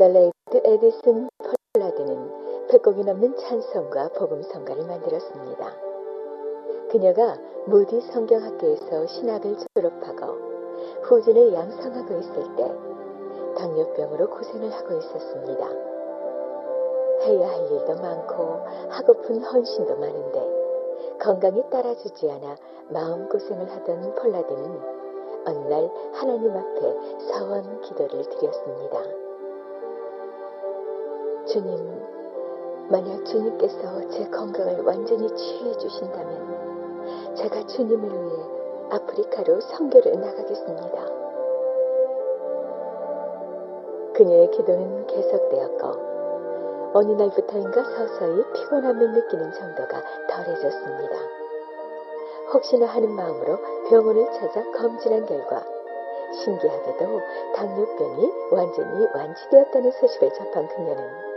아달레이드 에디슨 폴라드는 100곡이 넘는 찬송과 복음성가를 만들었습니다. 그녀가 무디 성경학교에서 신학을 졸업하고 후진을 양성하고 있을 때 당뇨병으로 고생을 하고 있었습니다. 해야 할 일도 많고 하고픈 헌신도 많은데 건강이 따라주지 않아 마음고생을 하던 폴라드는 어느 날 하나님 앞에 서원 기도를 드렸습니다. 주님, 만약 주님께서 제 건강을 완전히 치유해 주신다면 제가 주님을 위해 아프리카로 선교를 나가겠습니다. 그녀의 기도는 계속되었고 어느 날부터인가 서서히 피곤함을 느끼는 정도가 덜해졌습니다. 혹시나 하는 마음으로 병원을 찾아 검진한 결과 신기하게도 당뇨병이 완전히 완치되었다는 소식을 접한 그녀는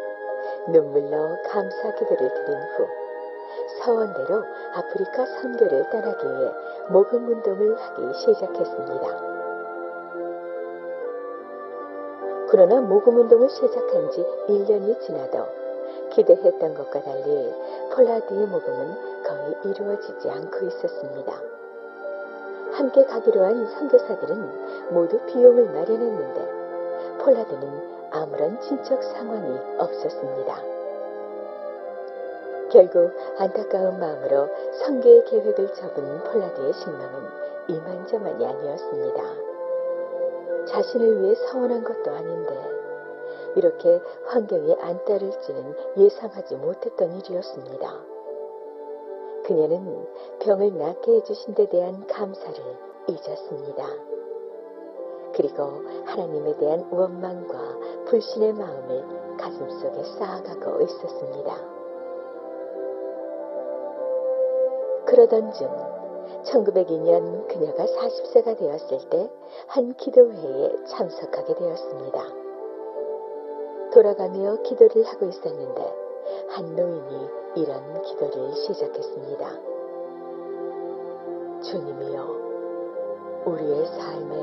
눈물로 감사 기도를 드린 후 서원대로 아프리카 선교를 떠나기 위해 모금 운동을 하기 시작했습니다. 그러나 모금 운동을 시작한 지 1년이 지나도 기대했던 것과 달리 폴라드의 모금은 거의 이루어지지 않고 있었습니다. 함께 가기로 한 선교사들은 모두 비용을 마련했는데 폴라드는 아무런 친척 상황이 없었습니다. 결국 안타까운 마음으로 선교의 계획을 접은 폴라드의 신명은 이만저만이 아니었습니다. 자신을 위해 서원한 것도 아닌데 이렇게 환경이 안 따를지는 예상하지 못했던 일이었습니다. 그녀는 병을 낫게 해주신 데 대한 감사를 잊었습니다. 그리고 하나님에 대한 원망과 불신의 마음을 가슴속에 쌓아가고 있었습니다. 그러던 중 1902년 그녀가 40세가 되었을 때 한 기도회에 참석하게 되었습니다. 돌아가며 기도를 하고 있었는데 한 노인이 이런 기도를 시작했습니다. 주님이여, 우리의 삶에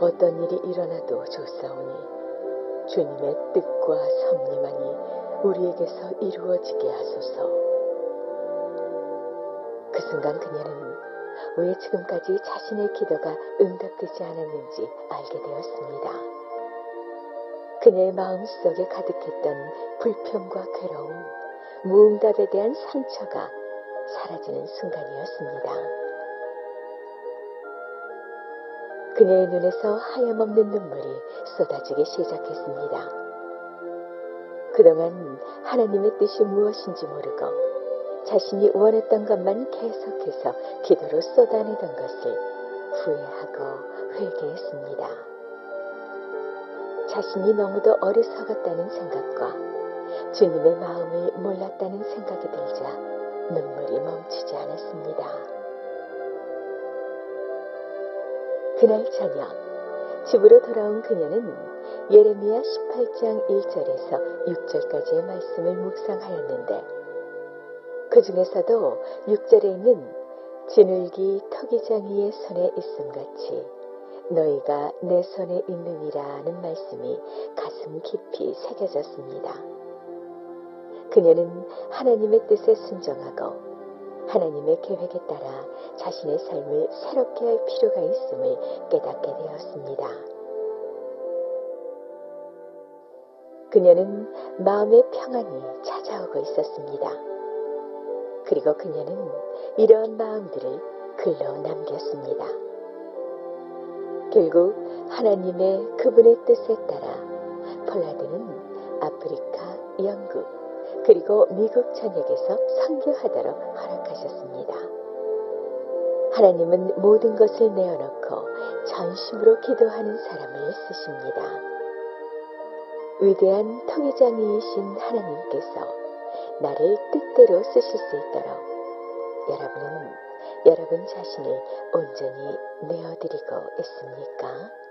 어떤 일이 일어나도 좋사오니 주님의 뜻과 섭리만이 우리에게서 이루어지게 하소서. 그 순간 그녀는 왜 지금까지 자신의 기도가 응답되지 않았는지 알게 되었습니다. 그녀의 마음 속에 가득했던 불평과 괴로움, 무응답에 대한 상처가 사라지는 순간이었습니다. 그녀의 눈에서 하염없는 눈물이 쏟아지기 시작했습니다. 그동안 하나님의 뜻이 무엇인지 모르고 자신이 원했던 것만 계속해서 기도로 쏟아내던 것을 후회하고 회개했습니다. 자신이 너무도 어리석었다는 생각과 주님의 마음을 몰랐다는 생각이 들자 눈물이 멈추지 않았습니다. 그날 저녁 집으로 돌아온 그녀는 예레미야 18장 1절에서 6절까지의 말씀을 묵상하였는데 그 중에서도 6절에 있는 진흙이 터기장이의 손에 있음같이 너희가 내 손에 있느니라는 말씀이 가슴 깊이 새겨졌습니다. 그녀는 하나님의 뜻에 순종하고 하나님의 계획에 따라 자신의 삶을 새롭게 할 필요가 있음을 깨닫게 되었습니다. 그녀는 마음의 평안이 찾아오고 있었습니다. 그리고 그녀는 이러한 마음들을 글로 남겼습니다. 결국 하나님의 그분의 뜻에 따라 폴라드는 아프리카, 영국, 그리고 미국 전역에서 선교하도록 허락하셨습니다. 하나님은 모든 것을 내어놓고 전심으로 기도하는 사람을 쓰십니다. 위대한 통회장이이신 하나님께서 나를 뜻대로 쓰실 수 있도록 여러분은 여러분 자신을 온전히 내어드리고 있습니까?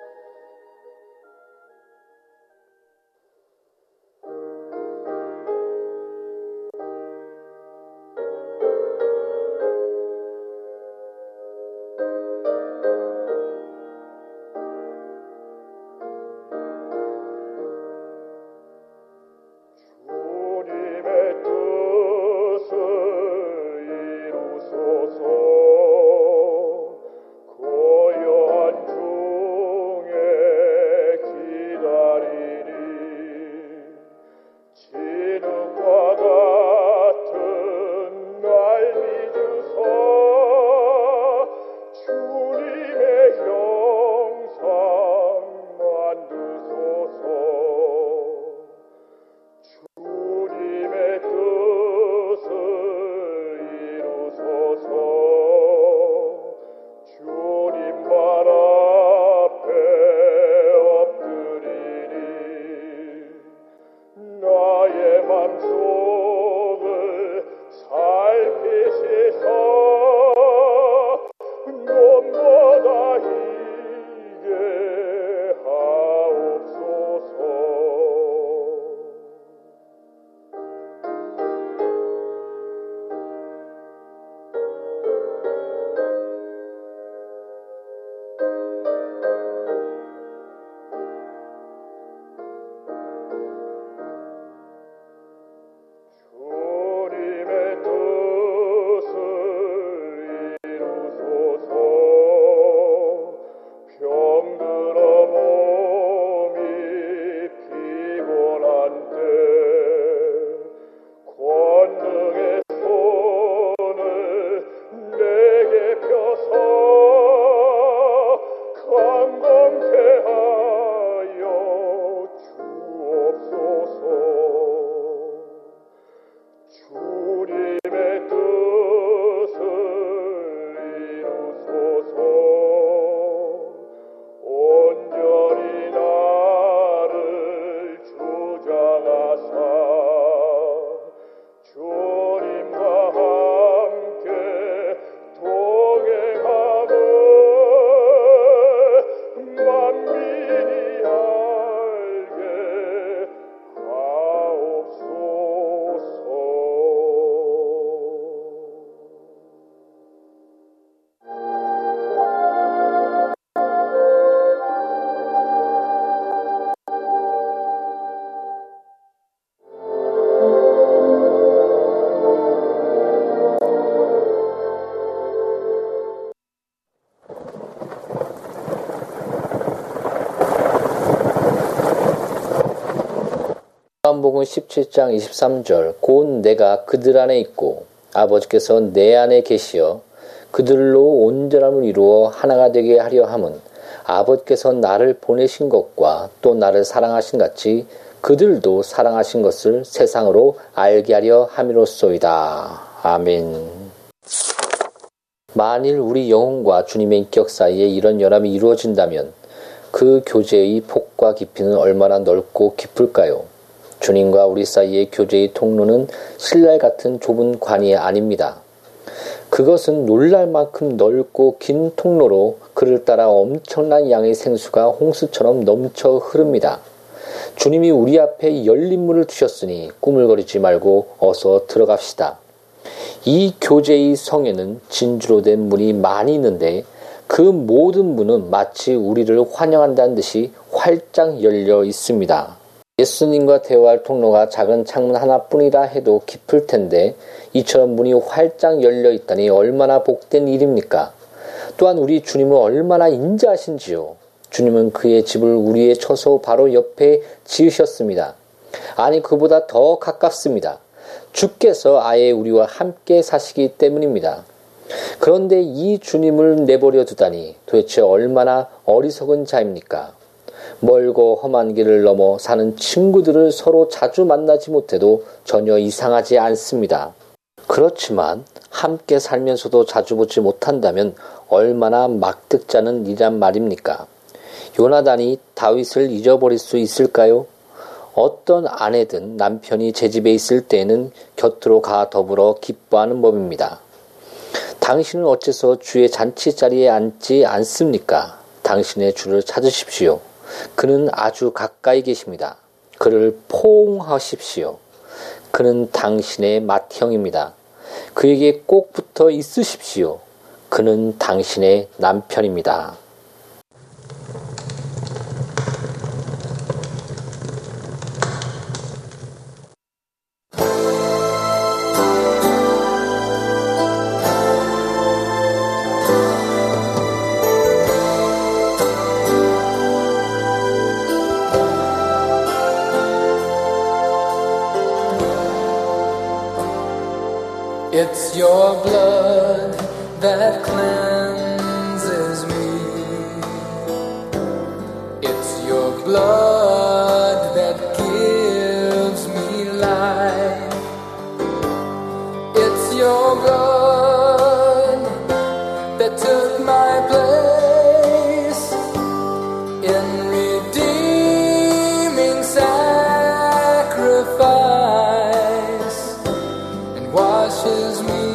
17장 23절 곧 내가 그들 안에 있고 아버지께서 내 안에 계시어 그들로 온전함을 이루어 하나가 되게 하려 함은 아버지께서 나를 보내신 것과 또 나를 사랑하신 같이 그들도 사랑하신 것을 세상으로 알게 하려 함이로소이다. 아멘. 만일 우리 영혼과 주님의 인격 사이에 이런 연합이 이루어진다면 그 교제의 폭과 깊이는 얼마나 넓고 깊을까요? 주님과 우리 사이의 교제의 통로는 신랄 같은 좁은 관이 아닙니다. 그것은 놀랄 만큼 넓고 긴 통로로 그를 따라 엄청난 양의 생수가 홍수처럼 넘쳐 흐릅니다. 주님이 우리 앞에 열린 문을 두셨으니 꾸물거리지 말고 어서 들어갑시다. 이 교제의 성에는 진주로 된 문이 많이 있는데 그 모든 문은 마치 우리를 환영한다는 듯이 활짝 열려 있습니다. 예수님과 대화할 통로가 작은 창문 하나뿐이라 해도 깊을 텐데 이처럼 문이 활짝 열려 있다니 얼마나 복된 일입니까? 또한 우리 주님은 얼마나 인자하신지요. 주님은 그의 집을 우리의 처소 바로 옆에 지으셨습니다. 아니 그보다 더 가깝습니다. 주께서 아예 우리와 함께 사시기 때문입니다. 그런데 이 주님을 내버려 두다니 도대체 얼마나 어리석은 자입니까? 멀고 험한 길을 넘어 사는 친구들을 서로 자주 만나지 못해도 전혀 이상하지 않습니다. 그렇지만 함께 살면서도 자주 보지 못한다면 얼마나 막득자는 일이란 말입니까? 요나단이 다윗을 잊어버릴 수 있을까요? 어떤 아내든 남편이 제 집에 있을 때에는 곁으로 가 더불어 기뻐하는 법입니다. 당신은 어째서 주의 잔치 자리에 앉지 않습니까? 당신의 주를 찾으십시오. 그는 아주 가까이 계십니다. 그를 포옹하십시오. 그는 당신의 맏형입니다. 그에게 꼭 붙어 있으십시오. 그는 당신의 남편입니다. That cleanses me. It's your blood that gives me life. It's your blood that took my place in redeeming sacrifice and washes me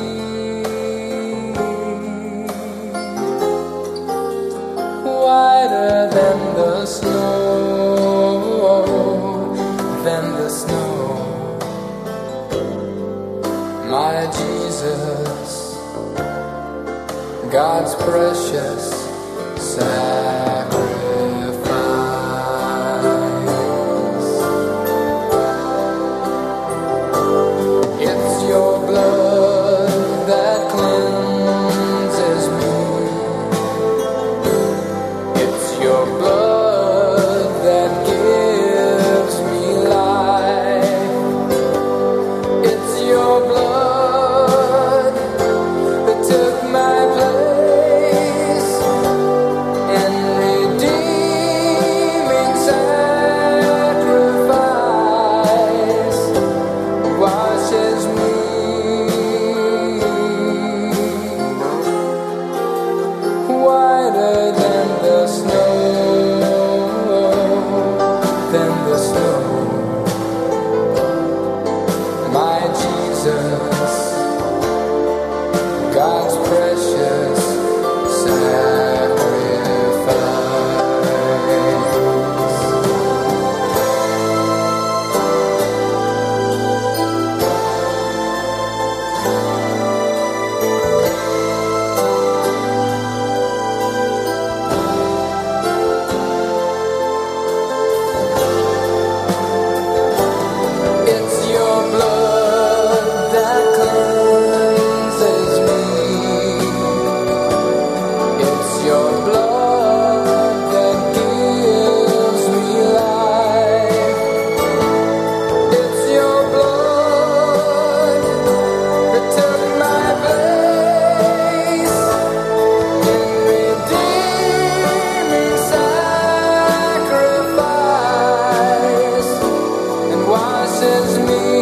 God's precious is me.